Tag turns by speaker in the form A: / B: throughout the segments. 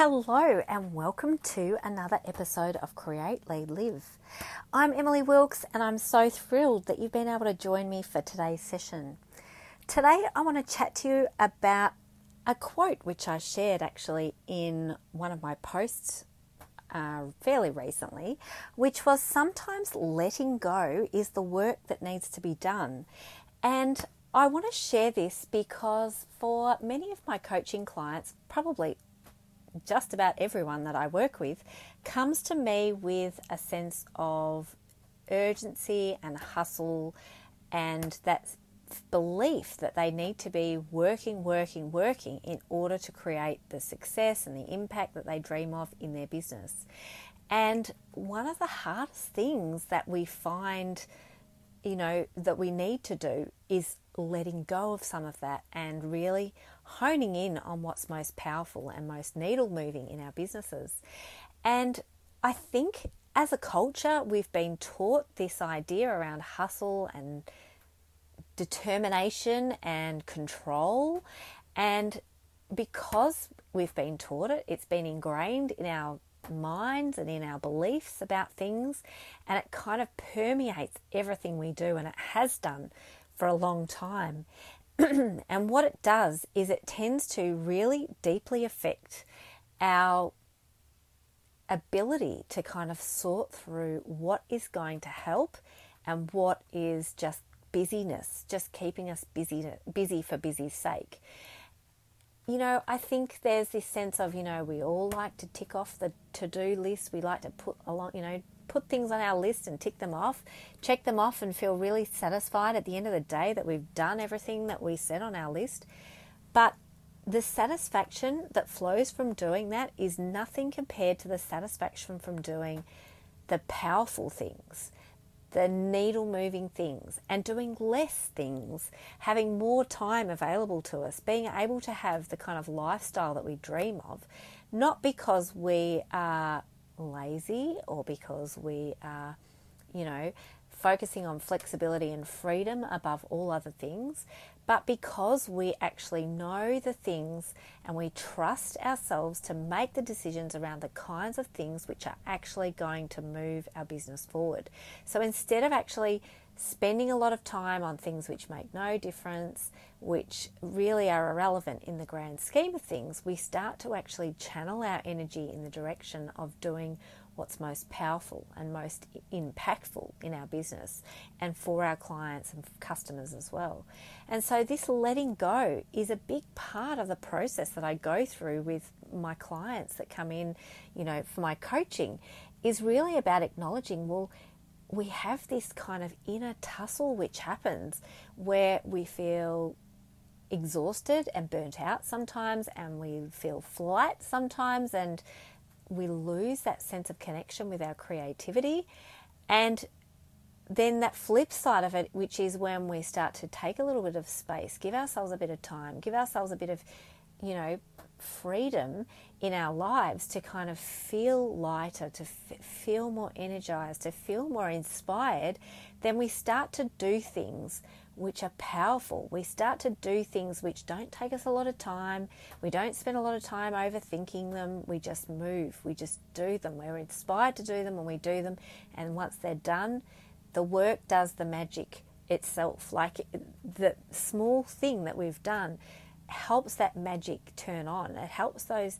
A: Hello, and welcome to another episode of Create, Lead, Live. I'm Emily Wilkes, and I'm so thrilled that you've been able to join me for today's session. Today, I want to chat to you about a quote which I shared actually in one of my posts uh, fairly recently, which was sometimes letting go is the work that needs to be done. And I want to share this because for many of my coaching clients, probably just about everyone that I work with comes to me with a sense of urgency and hustle and that belief that they need to be working, working, working in order to create the success and the impact that they dream of in their business. And one of the hardest things that we find, you know, that we need to do is letting go of some of that and really honing in on what's most powerful and most needle moving in our businesses. And I think as a culture, we've been taught this idea around hustle and determination and control. And because we've been taught it, it's been ingrained in our minds and in our beliefs about things, and it kind of permeates everything we do, and it has done for a long time. and what it does is it tends to really deeply affect our ability to kind of sort through what is going to help and what is just busyness, just keeping us busy busy for busy's sake. You know, I think there's this sense of, you know, we all like to tick off the to-do list. We like to put along, you know, put things on our list and tick them off, check them off, and feel really satisfied at the end of the day that we've done everything that we said on our list. But the satisfaction that flows from doing that is nothing compared to the satisfaction from doing the powerful things, the needle moving things, and doing less things, having more time available to us, being able to have the kind of lifestyle that we dream of, not because we are lazy or because we are, you know, focusing on flexibility and freedom above all other things, but because we actually know the things and we trust ourselves to make the decisions around the kinds of things which are actually going to move our business forward. So instead of actually spending a lot of time on things which make no difference, which really are irrelevant in the grand scheme of things, we start to actually channel our energy in the direction of doing what's most powerful and most impactful in our business and for our clients and customers as well. And so, this letting go is a big part of the process that I go through with my clients that come in, you know, for my coaching, is really about acknowledging, well, we have this kind of inner tussle which happens where we feel exhausted and burnt out sometimes, and we feel flight sometimes, and we lose that sense of connection with our creativity. And then that flip side of it, which is when we start to take a little bit of space, give ourselves a bit of time, give ourselves a bit of, you know, freedom in our lives to kind of feel lighter, to f- feel more energized, to feel more inspired, then we start to do things which are powerful. We start to do things which don't take us a lot of time. We don't spend a lot of time overthinking them. We just move. We just do them. We're inspired to do them and we do them. And once they're done, the work does the magic itself. Like the small thing that we've done helps that magic turn on. It helps those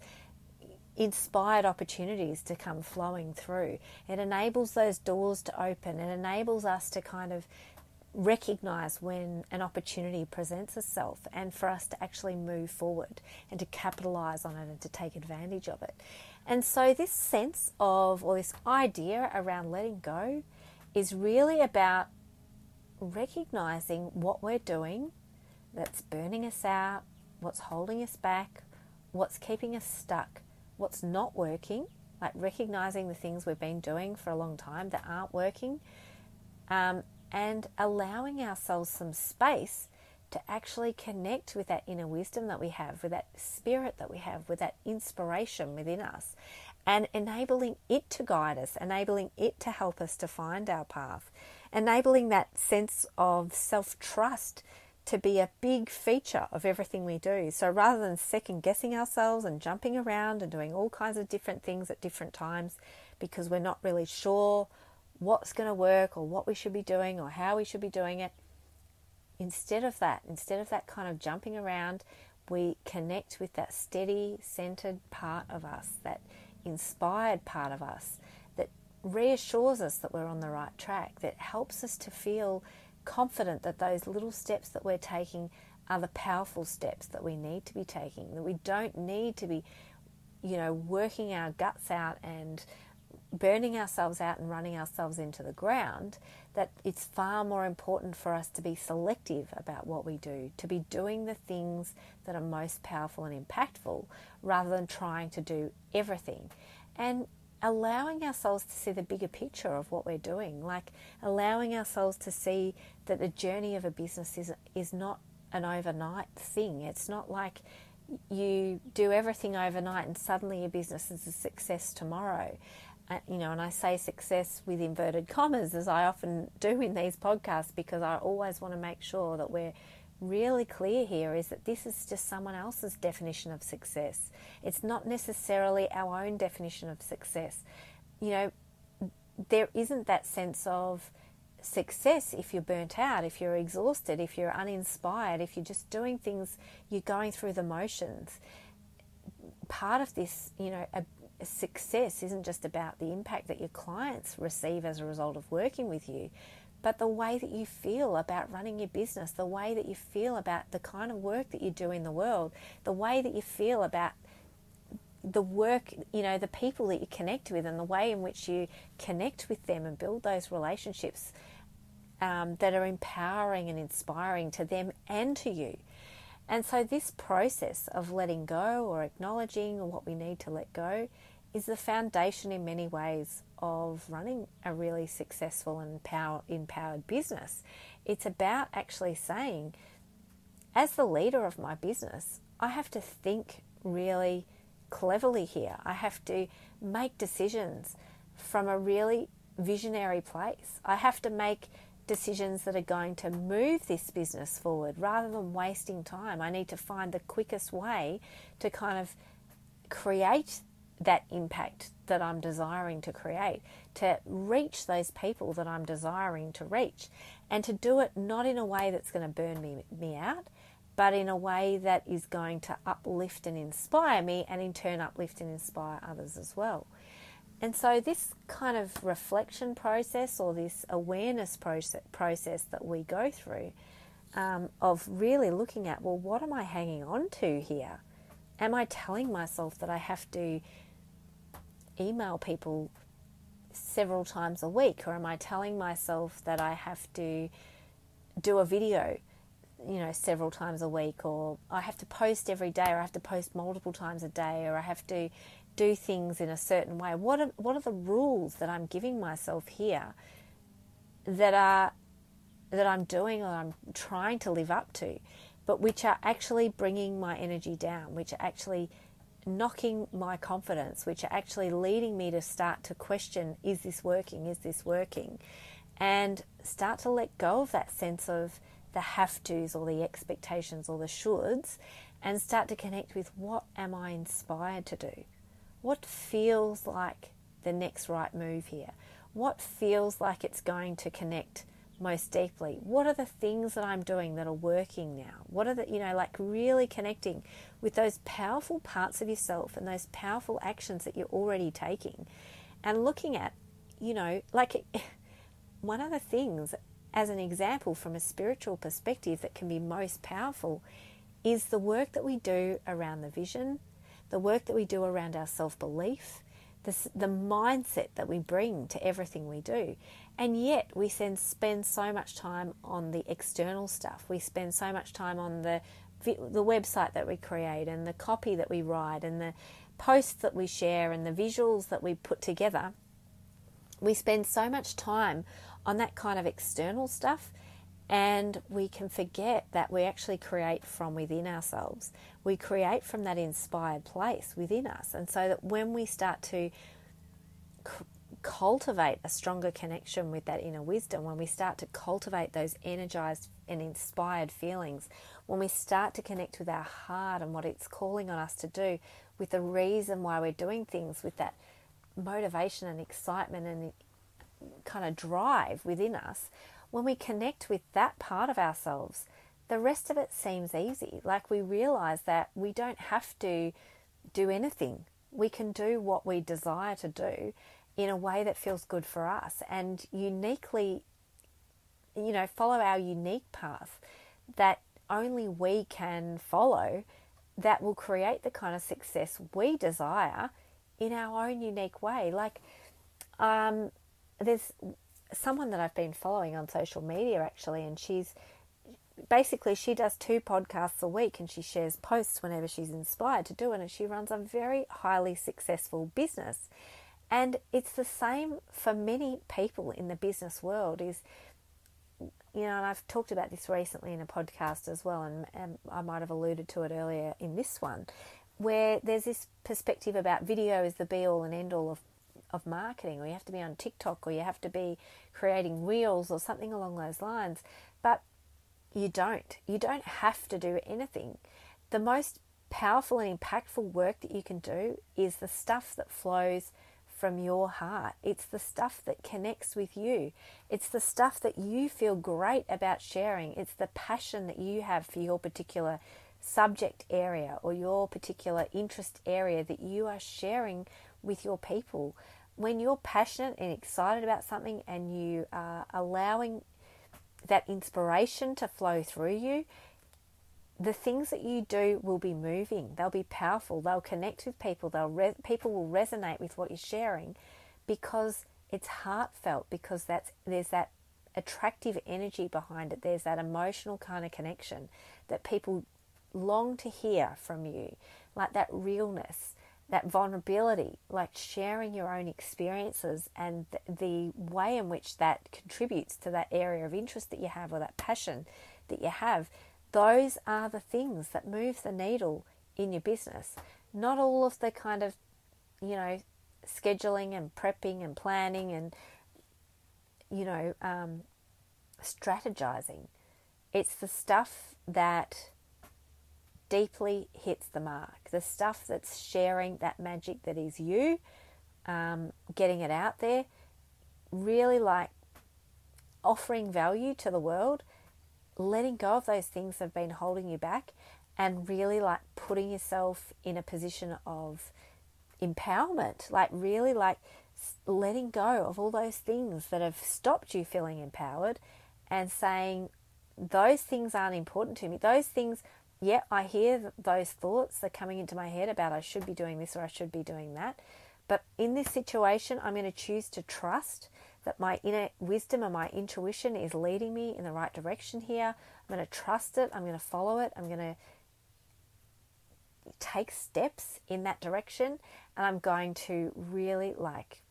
A: inspired opportunities to come flowing through. It enables those doors to open. It enables us to kind of recognize when an opportunity presents itself and for us to actually move forward and to capitalize on it and to take advantage of it. And so, this sense of, or this idea around letting go is really about recognizing what we're doing that's burning us out, what's holding us back, what's keeping us stuck, what's not working, like recognizing the things we've been doing for a long time that aren't working, um, and allowing ourselves some space to actually connect with that inner wisdom that we have, with that spirit that we have, with that inspiration within us, and enabling it to guide us, enabling it to help us to find our path, enabling that sense of self trust to be a big feature of everything we do. So rather than second guessing ourselves and jumping around and doing all kinds of different things at different times because we're not really sure what's going to work or what we should be doing or how we should be doing it, instead of that, instead of that kind of jumping around, we connect with that steady, centered part of us, that inspired part of us that reassures us that we're on the right track, that helps us to feel confident that those little steps that we're taking are the powerful steps that we need to be taking, that we don't need to be, you know, working our guts out and burning ourselves out and running ourselves into the ground, that it's far more important for us to be selective about what we do, to be doing the things that are most powerful and impactful rather than trying to do everything. And allowing ourselves to see the bigger picture of what we're doing, like allowing ourselves to see that the journey of a business is is not an overnight thing. It's not like you do everything overnight and suddenly your business is a success tomorrow. You know, and I say success with inverted commas as I often do in these podcasts because I always want to make sure that we're really clear here is that this is just someone else's definition of success. It's not necessarily our own definition of success. You know, there isn't that sense of success if you're burnt out, if you're exhausted, if you're uninspired, if you're just doing things, you're going through the motions. Part of this, you know, success isn't just about the impact that your clients receive as a result of working with you, but the way that you feel about running your business, the way that you feel about the kind of work that you do in the world, the way that you feel about the work, you know, the people that you connect with, and the way in which you connect with them and build those relationships um, that are empowering and inspiring to them and to you. And so, this process of letting go or acknowledging what we need to let go is the foundation in many ways of running a really successful and power, empowered business. It's about actually saying, as the leader of my business, I have to think really cleverly here. I have to make decisions from a really visionary place. I have to make decisions that are going to move this business forward rather than wasting time. I need to find the quickest way to kind of create that impact that I'm desiring to create, to reach those people that I'm desiring to reach, and to do it not in a way that's going to burn me, me out, but in a way that is going to uplift and inspire me, and in turn, uplift and inspire others as well. And so, this kind of reflection process or this awareness process, process that we go through um, of really looking at, well, what am I hanging on to here? Am I telling myself that I have to email people several times a week? Or am I telling myself that I have to do a video, you know, several times a week? Or I have to post every day, or I have to post multiple times a day, or I have to do things in a certain way? What are, what are the rules that I'm giving myself here that are that I'm doing or I'm trying to live up to, but which are actually bringing my energy down, which are actually knocking my confidence, which are actually leading me to start to question is this working? Is this working? And start to let go of that sense of the have tos or the expectations or the shoulds and start to connect with what am I inspired to do? What feels like the next right move here? What feels like it's going to connect most deeply? What are the things that I'm doing that are working now? What are the, you know, like really connecting with those powerful parts of yourself and those powerful actions that you're already taking and looking at, you know, like one of the things as an example from a spiritual perspective that can be most powerful is the work that we do around the vision, the work that we do around our self belief, the, the mindset that we bring to everything we do. And yet we spend so much time on the external stuff. We spend so much time on the the website that we create and the copy that we write and the posts that we share and the visuals that we put together. We spend so much time on that kind of external stuff and we can forget that we actually create from within ourselves. We create from that inspired place within us. And so that when we start to c- cultivate a stronger connection with that inner wisdom, when we start to cultivate those energized and inspired feelings, when we start to connect with our heart and what it's calling on us to do, with the reason why we're doing things, with that motivation and excitement and kind of drive within us, when we connect with that part of ourselves, the rest of it seems easy. Like we realize that we don't have to do anything. We can do what we desire to do in a way that feels good for us and uniquely, you know, follow our unique path that only we can follow that will create the kind of success we desire in our own unique way. Like, um, there's someone that I've been following on social media actually, and she's basically she does two podcasts a week and she shares posts whenever she's inspired to do it, and she runs a very highly successful business. And it's the same for many people in the business world. Is you know, and I've talked about this recently in a podcast as well, and, and I might have alluded to it earlier in this one, where there's this perspective about video is the be all and end all of of marketing, or you have to be on TikTok, or you have to be creating reels, or something along those lines. But you don't. You don't have to do anything. The most powerful and impactful work that you can do is the stuff that flows from your heart. It's the stuff that connects with you. It's the stuff that you feel great about sharing. It's the passion that you have for your particular subject area or your particular interest area that you are sharing with your people when you're passionate and excited about something and you are allowing that inspiration to flow through you, the things that you do will be moving. They'll be powerful. They'll connect with people. They'll re- people will resonate with what you're sharing because it's heartfelt. Because that's there's that attractive energy behind it. There's that emotional kind of connection that people long to hear from you, like that realness that vulnerability, like sharing your own experiences and the way in which that contributes to that area of interest that you have or that passion that you have, those are the things that move the needle in your business. Not all of the kind of, you know, scheduling and prepping and planning and, you know, um, strategizing. It's the stuff that deeply hits the mark. The stuff that's sharing that magic that is you, um, getting it out there, really like offering value to the world, letting go of those things that have been holding you back, and really like putting yourself in a position of empowerment, like really like letting go of all those things that have stopped you feeling empowered and saying, those things aren't important to me. Those things yeah, I hear those thoughts are coming into my head about I should be doing this or I should be doing that. But in this situation, I'm going to choose to trust that my inner wisdom and my intuition is leading me in the right direction here. I'm going to trust it. I'm going to follow it. I'm going to take steps in that direction. And I'm going to really like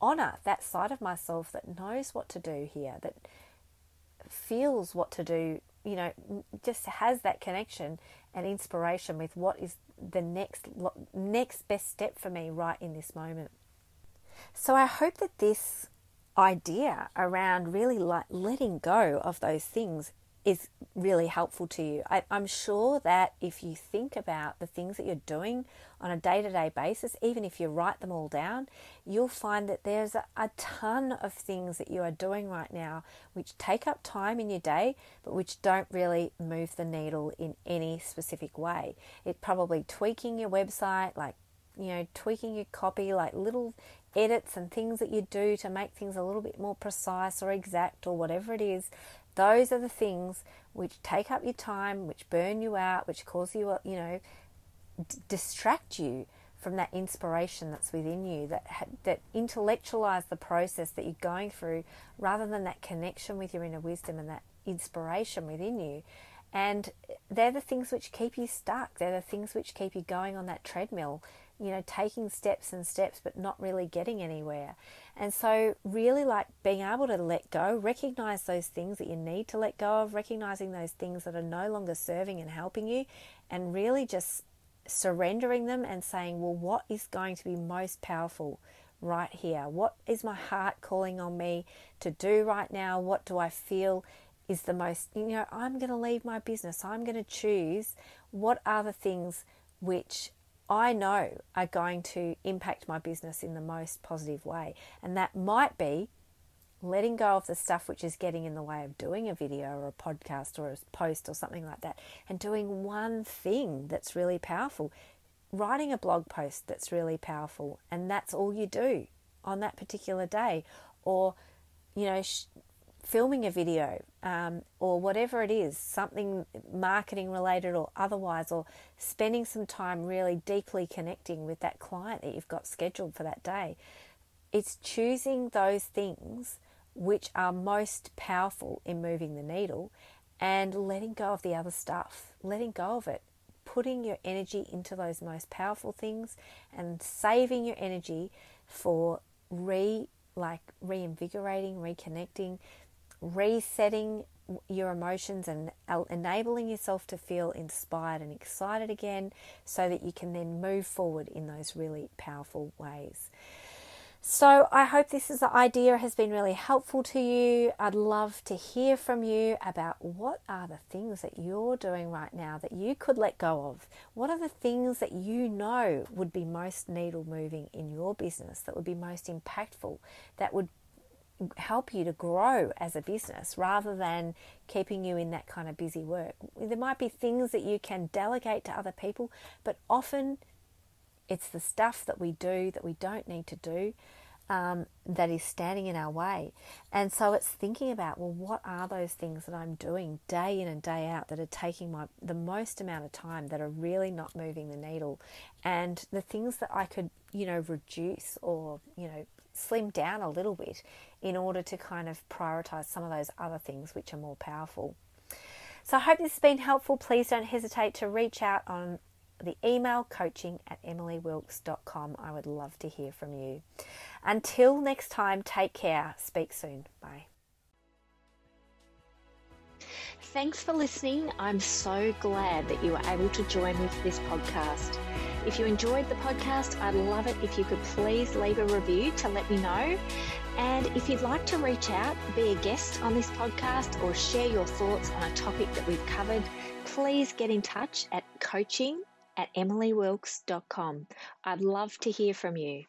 A: honor that side of myself that knows what to do here, that feels what to do you know, just has that connection and inspiration with what is the next next best step for me right in this moment. So I hope that this idea around really like letting go of those things is really helpful to you. I, am sure that if you think about the things that you're doing on a day to day basis, even if you write them all down, you'll find that there's a, a, ton of things that you are doing right now which take up time in your day, but which don't really move the needle in any specific way. It probably tweaking your website, like you know, tweaking your copy, like little edits and things that you do to make things a little bit more precise or exact or whatever it is those are the things which take up your time, which burn you out, which cause you, you know, d- distract you from that inspiration that's within you, that that intellectualize the process that you're going through, rather than that connection with your inner wisdom and that inspiration within you. And they're the things which keep you stuck. They're the things which keep you going on that treadmill you know, taking steps and steps but not really getting anywhere. And so, really like being able to let go, recognize those things that you need to let go of, recognizing those things that are no longer serving and helping you, and really just surrendering them and saying, well, what is going to be most powerful right here? What is my heart calling on me to do right now? What do I feel is the most, you know, I'm going to leave my business. I'm going to choose what are the things which I know are going to impact my business in the most positive way. And that might be letting go of the stuff which is getting in the way of doing a video or a podcast or a post or something like that and doing one thing that's really powerful. Writing a blog post that's really powerful, and that's all you do on that particular day. Or, you know, sh- filming a video um, or whatever it is, something marketing related or otherwise, or spending some time really deeply connecting with that client that you've got scheduled for that day. It's choosing those things which are most powerful in moving the needle and letting go of the other stuff, letting go of it, putting your energy into those most powerful things and saving your energy for re like reinvigorating, reconnecting, resetting your emotions and enabling yourself to feel inspired and excited again so that you can then move forward in those really powerful ways. So, I hope this is the idea has been really helpful to you. I'd love to hear from you about what are the things that you're doing right now that you could let go of. What are the things that you know would be most needle moving in your business, that would be most impactful, that would help you to grow as a business rather than keeping you in that kind of busy work. There might be things that you can delegate to other people, but often it's the stuff that we do that we don't need to do um, that is standing in our way. And so it's thinking about, well, what are those things that I'm doing day in and day out that are taking my the most amount of time that are really not moving the needle, and the things that I could, you know, reduce or you know slim down a little bit in order to kind of prioritize some of those other things which are more powerful. So I hope this has been helpful. Please don't hesitate to reach out on the email coaching at emilywilkes.com. I would love to hear from you. Until next time, take care. Speak soon. Bye. Thanks for listening. I'm so glad that you were able to join me for this podcast. If you enjoyed the podcast, I'd love it if you could please leave a review to let me know. And if you'd like to reach out, be a guest on this podcast, or share your thoughts on a topic that we've covered, please get in touch at coaching at emilywilkes.com. I'd love to hear from you.